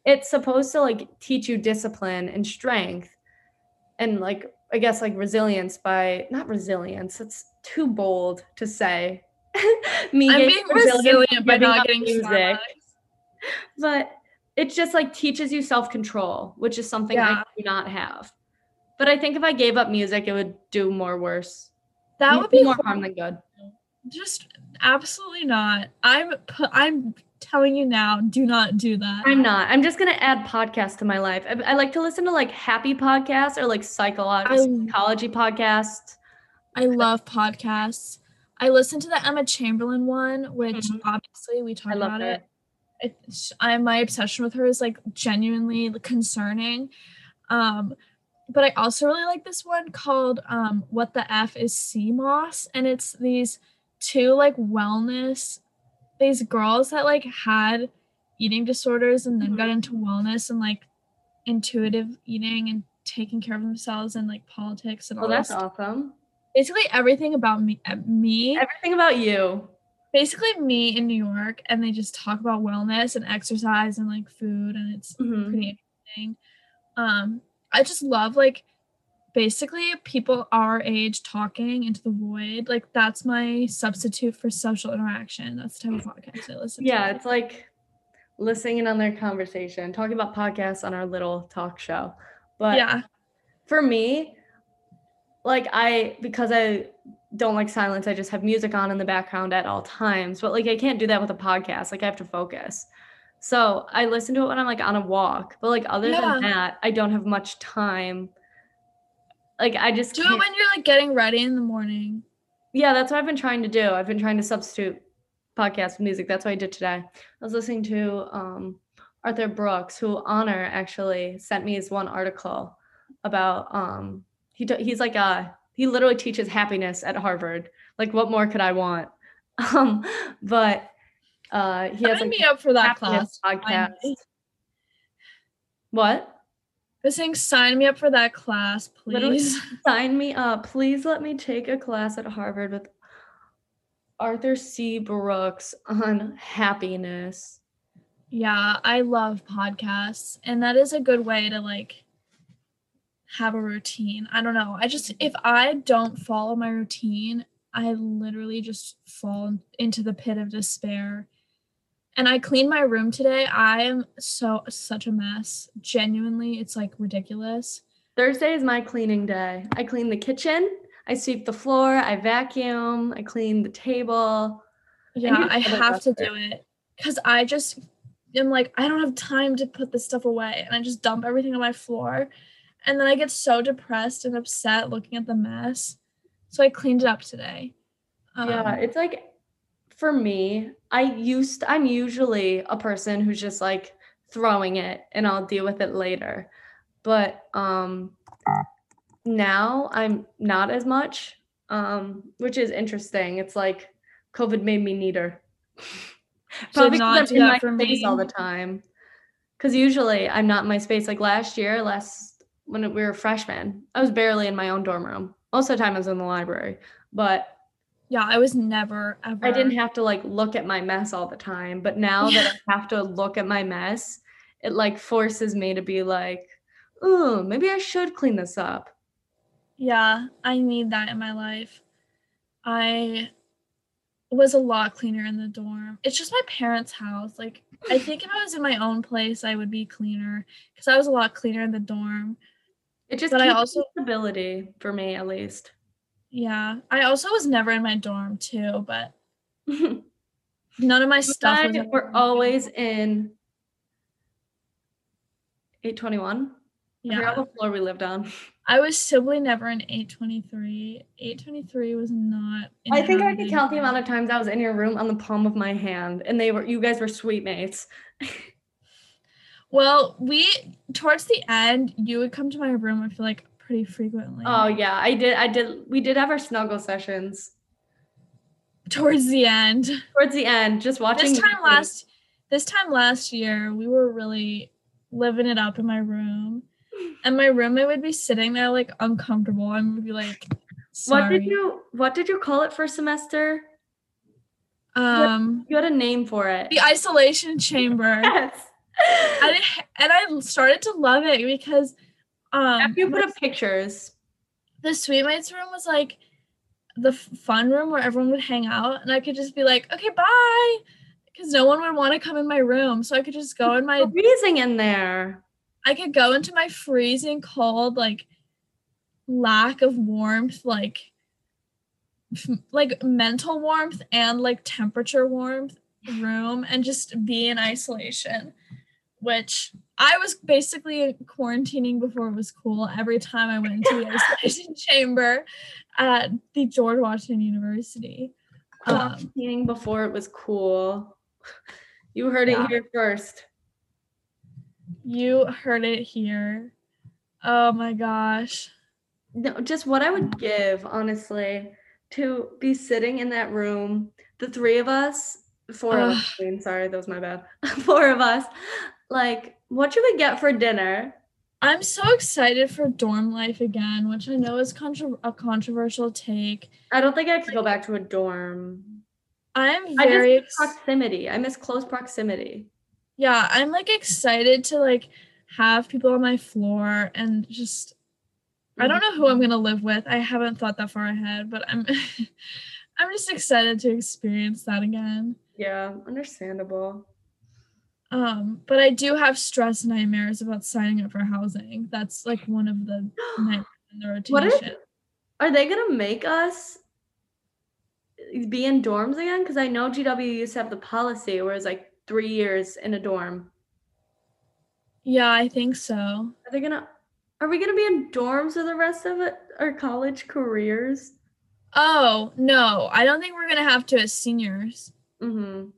it's supposed to like teach you discipline and strength and like I guess like resilience by not resilience. It's too bold to say. *laughs* Me i'm being resilience resilient by not getting music. But it just like teaches you self-control, which is something I do not have. But I think if I gave up music, it would do more worse That would be more horrible. harm than good. just absolutely not. I'm I'm telling you now, do not do that. I'm not. I'm just gonna add podcasts to my life. I, I like to listen to like happy podcasts or like psychology podcasts. I love podcasts. I listened to the Emma Chamberlain one, which Mhm. obviously we talked about her. it. It's, I my obsession with her is like genuinely concerning. Um, but I also really like this one called um, "What the F is Sea Moss," and it's these two like wellness, these girls that like had eating disorders and then got into wellness and like intuitive eating and taking care of themselves and like politics and all Oh, that's awesome. basically everything about me uh, me Everything about you. Basically me in new york and they just talk about wellness and exercise and like food and it's Mhm. pretty interesting um i just love like basically people our age talking into the void like that's my substitute for social interaction that's the type of podcast i listen Yeah, to it's like listening in on their conversation, talking about podcasts on our little talk show. But yeah for me, like I because I don't like silence, I just have music on in the background at all times. But like I can't do that with a podcast. Like I have to focus. So I listen to it when I'm like on a walk. But like other Yeah. than that, I don't have much time. Like I just do it can't- when you're like getting ready in the morning yeah, that's what I've been trying to do. I've been trying to substitute podcast with music. That's what I did today. I was listening to um, Arthur Brooks, who Honor actually sent me his one article about. Um, he t- he's like a he literally teaches happiness at Harvard. Like, what more could I want? *laughs* Um, but uh, he has sign like me up for that class podcast. What? I was saying sign me up for that class Literally- please *laughs* Sign me up. Please let me take a class at Harvard with Arthur C. Brooks on happiness. Yeah, I love podcasts, and that is a good way to like have a routine. I don't know. I just if I don't follow my routine, I literally just fall into the pit of despair. And I cleaned my room today. I am so such a mess. Genuinely, it's like ridiculous. Thursday is my cleaning day. I clean the kitchen, I sweep the floor, I vacuum, I clean the table. Yeah, need I have to do it because I just am like, I don't have time to put this stuff away. And I just dump everything on my floor. And then I get so depressed and upset looking at the mess. So I cleaned it up today. yeah, Um, it's like for me, I used I'm usually a person who's just like throwing it and I'll deal with it later. But um now I'm not as much. Um, which is interesting. It's like COVID made me neater. Probably 'cause not I'm do in my space me. all the time. Cause usually I'm not in my space. Like last year, last when we were freshmen, I was barely in my own dorm room. Most of the time I was in the library. But yeah, I was never ever. I didn't have to like look at my mess all the time, but now that I have to look at my mess, it like forces me to be like, "Oh, maybe I should clean this up." Yeah, I need that in my life. I was a lot cleaner in the dorm. It's just my parents' house. Like, I think if I was in my own place, I would be cleaner because I was a lot cleaner in the dorm. It just But I also- stability for me at least. Yeah, I also was never in my dorm too, but *laughs* none of my stuff was. We're always in 821. I forgot Yeah, what floor we lived on. *laughs* I was simply never in 823. 823 was not. I think I could count the amount of times I was in your room on the palm of my hand, and they were you guys were suite mates. *laughs* Well, we towards the end, you would come to my room. I feel like pretty frequently. Oh yeah, I did. I did. We did have our snuggle sessions towards the end. towards the end, just watching. This time movies. last, this time last year, we were really living it up in my room, and my roommate would be sitting there like uncomfortable. and would be like, What did you What did you call it for semester? Um, You had a name for it. the isolation chamber. *laughs* Yes. I did, and I started to love it because um After you put up pictures. the suite mates room was like the fun room where everyone would hang out and i could just be like okay bye because no one would want to come in my room so i could just go in my freezing in there. i could go into my freezing cold like lack of warmth like like mental warmth and like temperature warmth room and just be in isolation, which I was basically quarantining before it was cool every time I went into the isolation *laughs* chamber at the George Washington University. Um, quarantining before it was cool. You heard yeah. it here first. You heard it here. Oh my gosh. No, just what I would give, honestly, to be sitting in that room, the three of us, four of us, sorry, that was my bad. *laughs* four of us, like, what should we get for dinner? I'm so excited for dorm life again, which I know is contra- a controversial take. I don't think I could go back to a dorm. I'm very I miss proximity. I miss close proximity. Yeah, I'm like excited to like have people on my floor and just I don't know who I'm gonna live with. I haven't thought that far ahead, but I'm *laughs* I'm just excited to experience that again. Yeah, understandable. Um, but I do have stress nightmares about signing up for housing. That's like one of the *gasps* nightmares in the rotation. What if, are they gonna make us be in dorms again? Because I know GW used to have the policy where it's like three years in a dorm. Yeah, I think so. Are they gonna are we gonna be in dorms for the rest of it, our college careers? Oh no, I don't think we're gonna have to as seniors. Mm-hmm.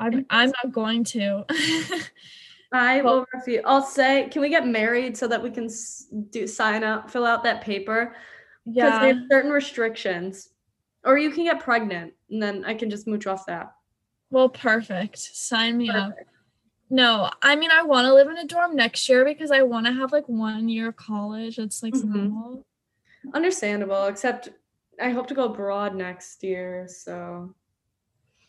I'm I'm not going to. *laughs* I will refuse. I'll say, can we get married so that we can do sign up, fill out that paper? Yeah. Because there's certain restrictions, or you can get pregnant, and then I can just mooch off that. Well, perfect. Sign me perfect. up. No, I mean I want to live in a dorm next year because I want to have like one year of college. It's like mm-hmm. normal. Understandable, except I hope to go abroad next year, so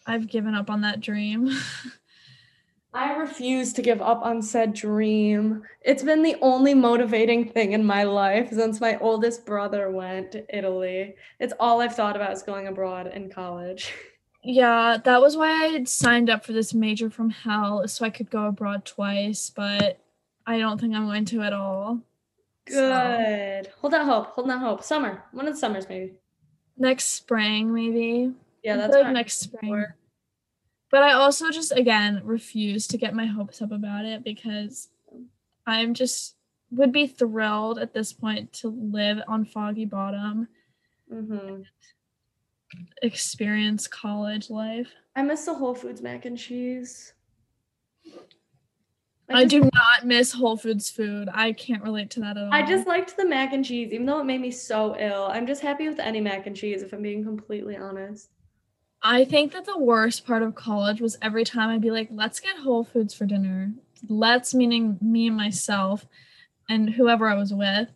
I've given up on that dream. *laughs* I refuse to give up on said dream. It's been the only motivating thing in my life since my oldest brother went to Italy. It's all I've thought about is going abroad in college. *laughs* Yeah, that was why I had signed up for this major from hell so I could go abroad twice, but I don't think I'm going to at all. Good. So. Hold that hope. Hold that hope. Summer. One of the summers, maybe. Next spring, maybe. Yeah, that's like next spring. But I also just again refuse to get my hopes up about it because I'm just would be thrilled at this point to live on Foggy Bottom. Mm-hmm experience college life. I miss the Whole Foods mac and cheese. I, I, do not miss Whole Foods food. I can't relate to that at all. I just liked the mac and cheese, even though it made me so ill. I'm just happy with any mac and cheese, if I'm being completely honest. I think that the worst part of college was every time I'd be like, let's get Whole Foods for dinner. Let's meaning me and myself and whoever I was with.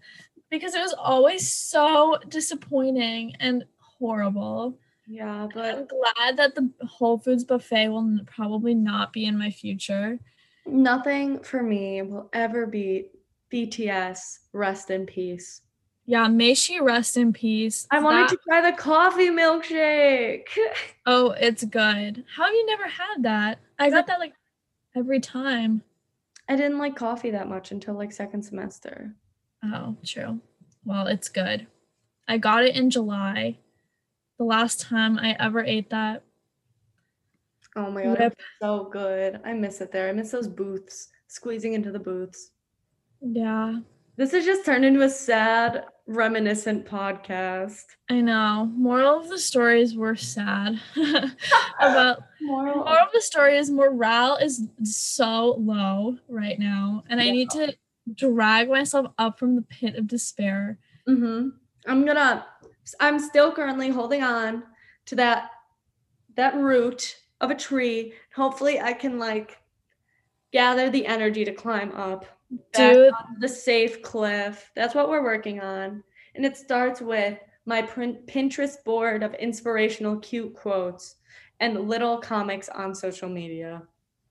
Because it was always so disappointing. And horrible. Yeah, but I'm glad that the Whole Foods buffet will probably not be in my future. Nothing for me will ever beat BTS. Rest in peace. Yeah, may she rest in peace. I wanted that... to try the coffee milkshake. *laughs* oh, it's good. How have you never had that? I got that like every time. I didn't like coffee that much until like second semester. Oh, true. Well, it's good. I got it in July the last time I ever ate that. Oh my god, so good. I miss it there. I miss those booths, squeezing into the booths. Yeah. This has just turned into a sad, reminiscent podcast. I know. Moral of the stories were sad. *laughs* About moral. moral of the story is morale is so low right now, and yeah. I need to drag myself up from the pit of despair. Mm-hmm. I'm gonna I'm still currently holding on to that that root of a tree. Hopefully I can like gather the energy to climb up Dude. the safe cliff. That's what we're working on. And it starts with my Pinterest board of inspirational cute quotes and little comics on social media.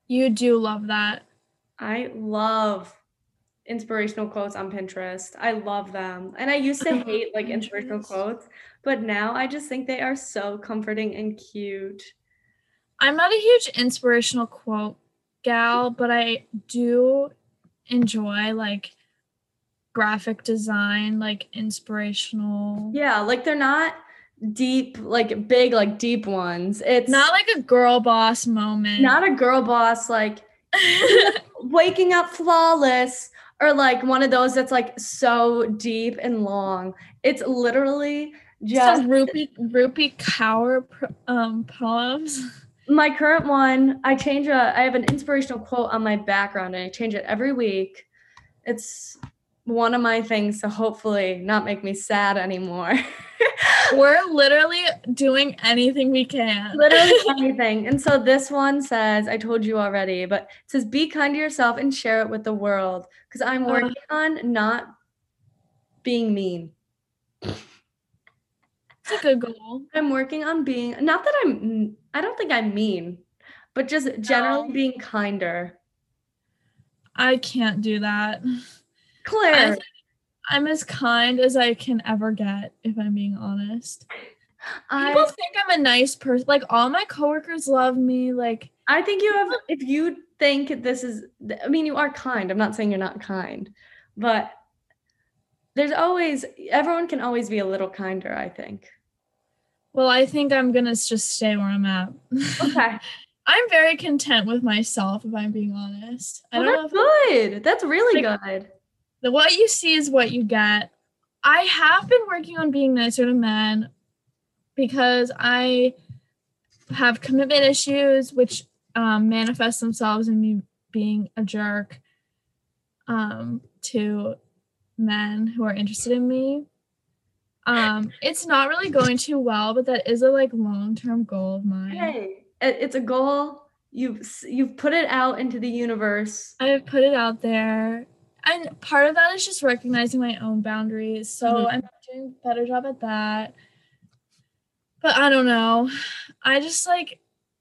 You do love that. I love inspirational quotes on Pinterest. I love them. And I used to hate like inspirational quotes, but now I just think they are so comforting and cute. I'm not a huge inspirational quote gal, but I do enjoy like graphic design, like inspirational. Yeah, like they're not deep, like big, like deep ones. It's Not like a girl boss moment. not a girl boss like *laughs* waking up flawless or like one of those that's like so deep and long. It's literally just Some Rupi Rupi Kaur um poems. *laughs* my current one. I change a I have an inspirational quote on my background and I change it every week. It's one of my things to hopefully not make me sad anymore. *laughs* We're literally doing anything we can. Literally *laughs* anything. And so this one says, I told you already, but it says, be kind to yourself and share it with the world. Because I'm Uh. working on not being mean. *laughs* It's a good goal. I'm working on being, not that I'm, I don't think I'm mean, but just generally No. being kinder. I can't do that. Claire, think I'm as kind as I can ever get, if I'm being honest. I, People think I'm a nice person. Like all my coworkers love me. Like I think you have, if you think this is, I mean, you are kind. I'm not saying you're not kind, but there's always, everyone can always be a little kinder, I think. well, I think I'm gonna just stay where I'm at. Okay. *laughs* I'm very content with myself, if I'm being honest. I Well, don't know that's if good. That's really Like- good. the what you see is what you get. I have been working on being nicer to men because I have commitment issues, which um, manifest themselves in me being a jerk um, to men who are interested in me. Um, it's not really going too well, but that is a like long term goal of mine. Hey, it's a goal. You've you've put it out into the universe. I have put it out there. And part of that is just recognizing my own boundaries. So Mhm. I'm doing a better job at that. But I don't know. I just like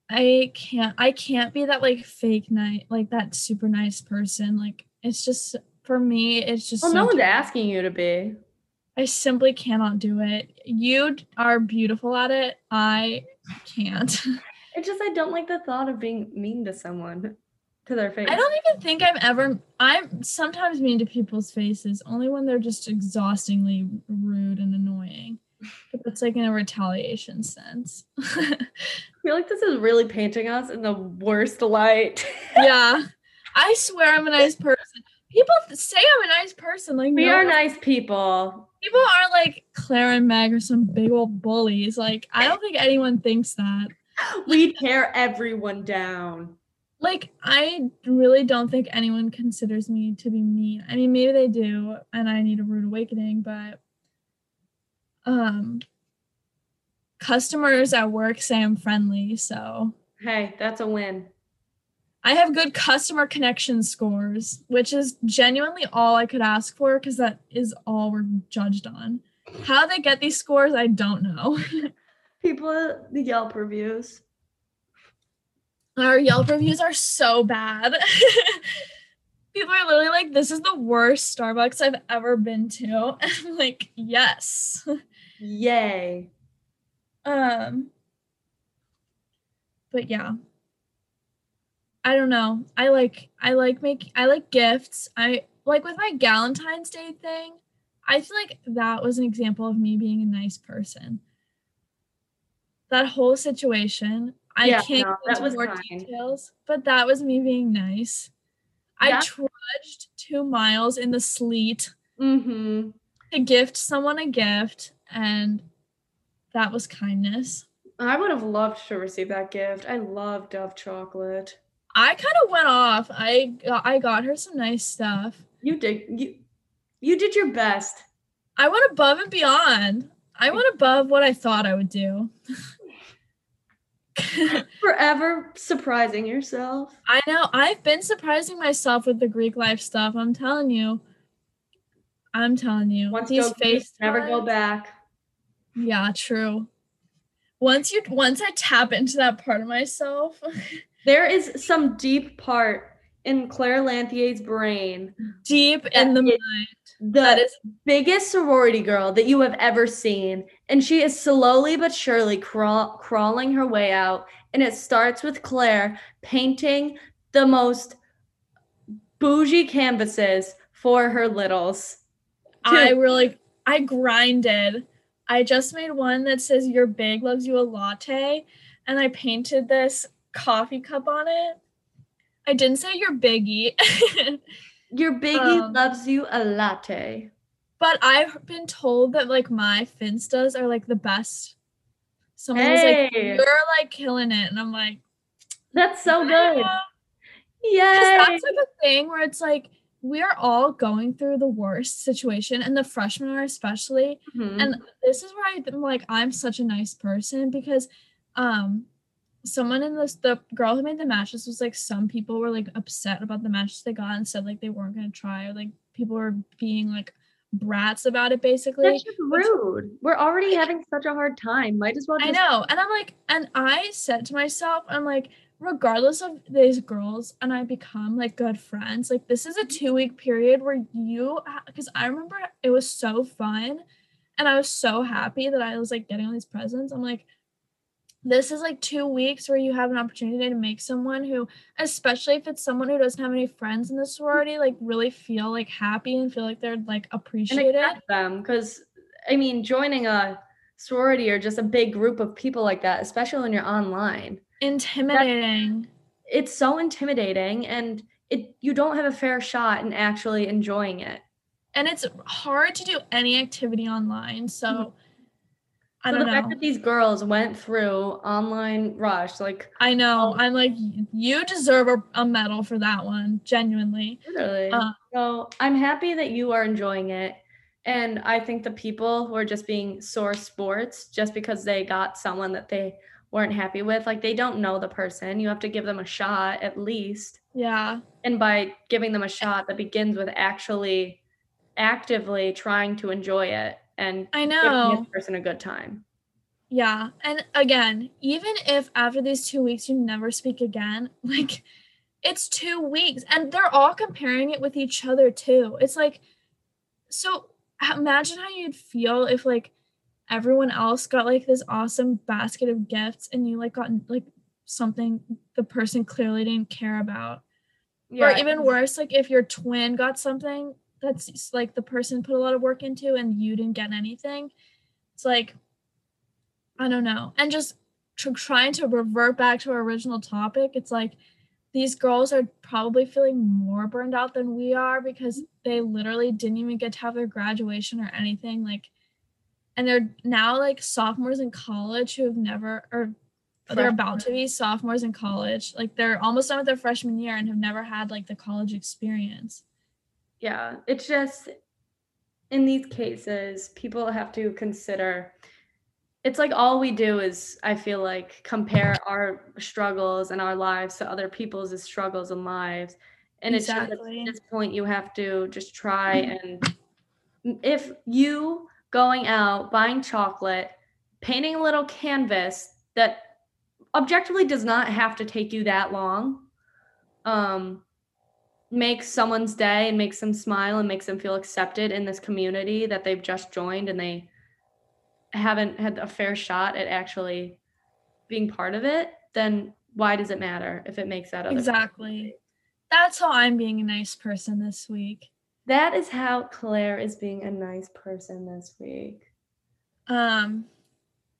I can't I can't be that like fake night like that super nice person. Like it's just for me it's just Well, no one's asking you to be. I simply cannot do it. You are beautiful at it. I can't. *laughs* It's just I don't like the thought of being mean to someone, to their face. I don't even think I'm ever. I'm sometimes mean to people's faces, only when they're just exhaustingly rude and annoying. But it's like in a retaliation sense. I *laughs* feel like this is really painting us in the worst light. yeah, I swear I'm a nice person. *laughs* People say I'm a nice person. Like we no are nice people. People aren't like Claire and Meg or some big old bullies. Like I don't think anyone thinks that. *gasps* We tear everyone down. like I really don't think anyone considers me to be mean. I mean, maybe they do, and I need a rude awakening, but um customers at work say I'm friendly, so Hey, that's a win. I have good customer connection scores, which is genuinely all I could ask for because that is all we're judged on. How they get these scores, I don't know. *laughs* People, the Yelp reviews. Our Yelp reviews are so bad. *laughs* People are literally like, this is the worst Starbucks I've ever been to. And *laughs* I'm like, yes. Yay. Um but yeah. I don't know. I like I like make I like gifts. I like with my Galentine's Day thing, I feel like that was an example of me being a nice person. That whole situation, I Yeah, can't no, go into more kind. details, but that was me being nice. Yeah. I trudged two miles in the sleet Mm-hmm. to gift someone a gift, and that was kindness. I would have loved to receive that gift. I love Dove chocolate. I kind of went off. I got, I got her some nice stuff. You did you you did your best. I went above and beyond. I went above what I thought I would do. *laughs* Forever surprising yourself. I know. I've been surprising myself with the Greek life stuff. I'm telling you. I'm telling you. Once These go face never go back. Yeah, true. Once you once I tap into that part of myself, *laughs* There is some deep part in Claire Lanthier's brain. deep in the mind, The that is biggest sorority girl that you have ever seen. And she is slowly but surely crawl- crawling her way out. And it starts with Claire painting the most bougie canvases for her littles. I really I grinded I just made one that says "Your big loves you a latte," and I painted this coffee cup on it. I didn't say your biggie. *laughs* Your biggie um, loves you a latte. But I've been told that like my finstas are like the best. Someone hey. was like, "You're like killing it," and I'm like, "That's so good." Yeah, that's like a thing where it's like we are all going through the worst situation, and the freshmen are especially. Mm-hmm. And this is where I'm like, I'm such a nice person because, um, someone in this the girl who made the matches was like some people were like upset about the matches they got and said like they weren't gonna try or like people were being like brats about it basically. That's just rude. We're already having such a hard time. Might as well just- I know. And I'm like, and I said to myself, I'm like, regardless of these girls and I become like good friends, like this is a mm-hmm. two week period where you because I remember it was so fun and I was so happy that I was like getting all these presents. I'm like, this is like two weeks where you have an opportunity to make someone who especially if it's someone who doesn't have any friends in the sorority like really feel like happy and feel like they're like appreciated. them because i mean joining a sorority or just a big group of people like that especially when you're online intimidating. it's so intimidating and it you don't have a fair shot in actually enjoying it. And it's hard to do any activity online so mm-hmm I so the know. fact that these girls went through online rush, like I know, I'm like, you deserve a, a medal for that one, genuinely. Literally. Uh, so I'm happy that you are enjoying it, and I think the people who are just being sore sports just because they got someone that they weren't happy with, like they don't know the person. You have to give them a shot at least. Yeah. And by giving them a shot, that begins with actually actively trying to enjoy it and I know this person a good time. Yeah. And again, even if after these two weeks you never speak again, *laughs* like it's two weeks and they're all comparing it with each other too. It's like, so imagine how you'd feel if like everyone else got like this awesome basket of gifts and you like got like something the person clearly didn't care about. Yeah. Or even worse, like if your twin got something that's like the person put a lot of work into and you didn't get anything it's like i don't know. And just trying to revert back to our original topic it's like these girls are probably feeling more burned out than we are because they literally didn't even get to have their graduation or anything like and they're now like sophomores in college who have never or they're about to be sophomores in college like they're almost done with their freshman year and have never had like the college experience yeah, it's just in these cases, people have to consider it's like all we do is I feel like compare our struggles and our lives to other people's struggles and lives. And exactly. it's just at this point you have to just try and if you going out buying chocolate, painting a little canvas that objectively does not have to take you that long. Um makes someone's day and makes them smile and makes them feel accepted in this community that they've just joined and they haven't had a fair shot at actually being part of it, then why does it matter if it makes that other exactly? That's how I'm being a nice person this week. That is how Claire is being a nice person this week. Um,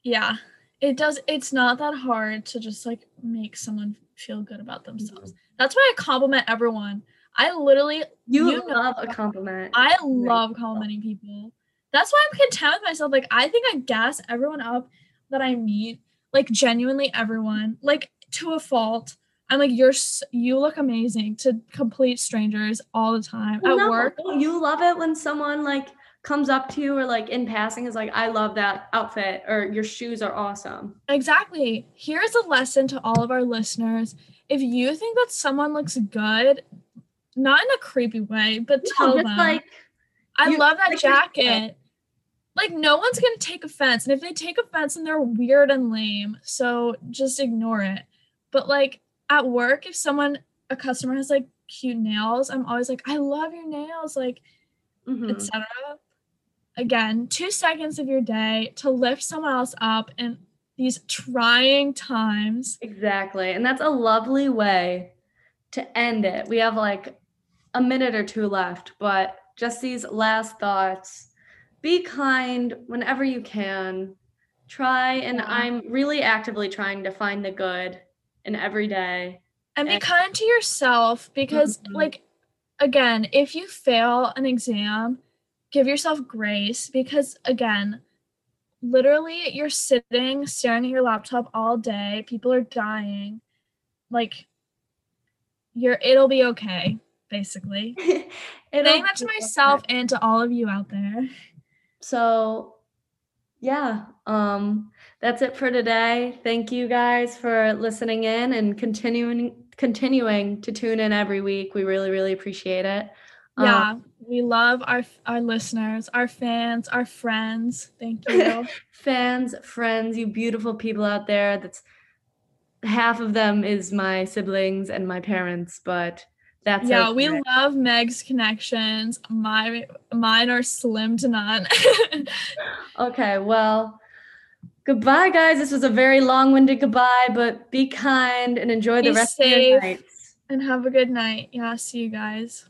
yeah, it does. It's not that hard to just like make someone feel good about themselves. Mm-hmm. That's why I compliment everyone. I literally you, you love know, a compliment. I love complimenting people. That's why I'm content with myself. Like I think I gas everyone up that I meet, like genuinely everyone, like to a fault. I'm like you're you look amazing to complete strangers all the time well, at no, work. You love it when someone like comes up to you or like in passing is like I love that outfit or your shoes are awesome. Exactly. Here's a lesson to all of our listeners. If you think that someone looks good, not in a creepy way, but no, tell them. Like, I love that jacket. Like no one's gonna take offense, and if they take offense, then they're weird and lame. So just ignore it. But like at work, if someone a customer has like cute nails, I'm always like, I love your nails, like mm-hmm. etc. Again, two seconds of your day to lift someone else up in these trying times. Exactly. And that's a lovely way to end it. We have like a minute or two left, but just these last thoughts be kind whenever you can. Try, and Yeah. I'm really actively trying to find the good in every day. And be And- kind to yourself because, Mhm. like, again, if you fail an exam, give yourself grace because, again, literally you're sitting staring at your laptop all day, people are dying. Like, you're, it'll be okay, basically. *laughs* Saying that to myself and to all of you out there. So yeah, um that's it for today. Thank you guys for listening in and continuing continuing to tune in every week. We really really appreciate it. Um, Yeah, we love our our listeners, our fans, our friends. Thank *laughs* you. fans, friends, you beautiful people out there. That's half of them is my siblings and my parents, but that's yeah, we love Meg's connections. My mine are slim to none. *laughs* Okay, well, goodbye, guys. This was a very long-winded goodbye, but be kind and enjoy the Be rest of your nights. and have a good night. Yeah, see you guys.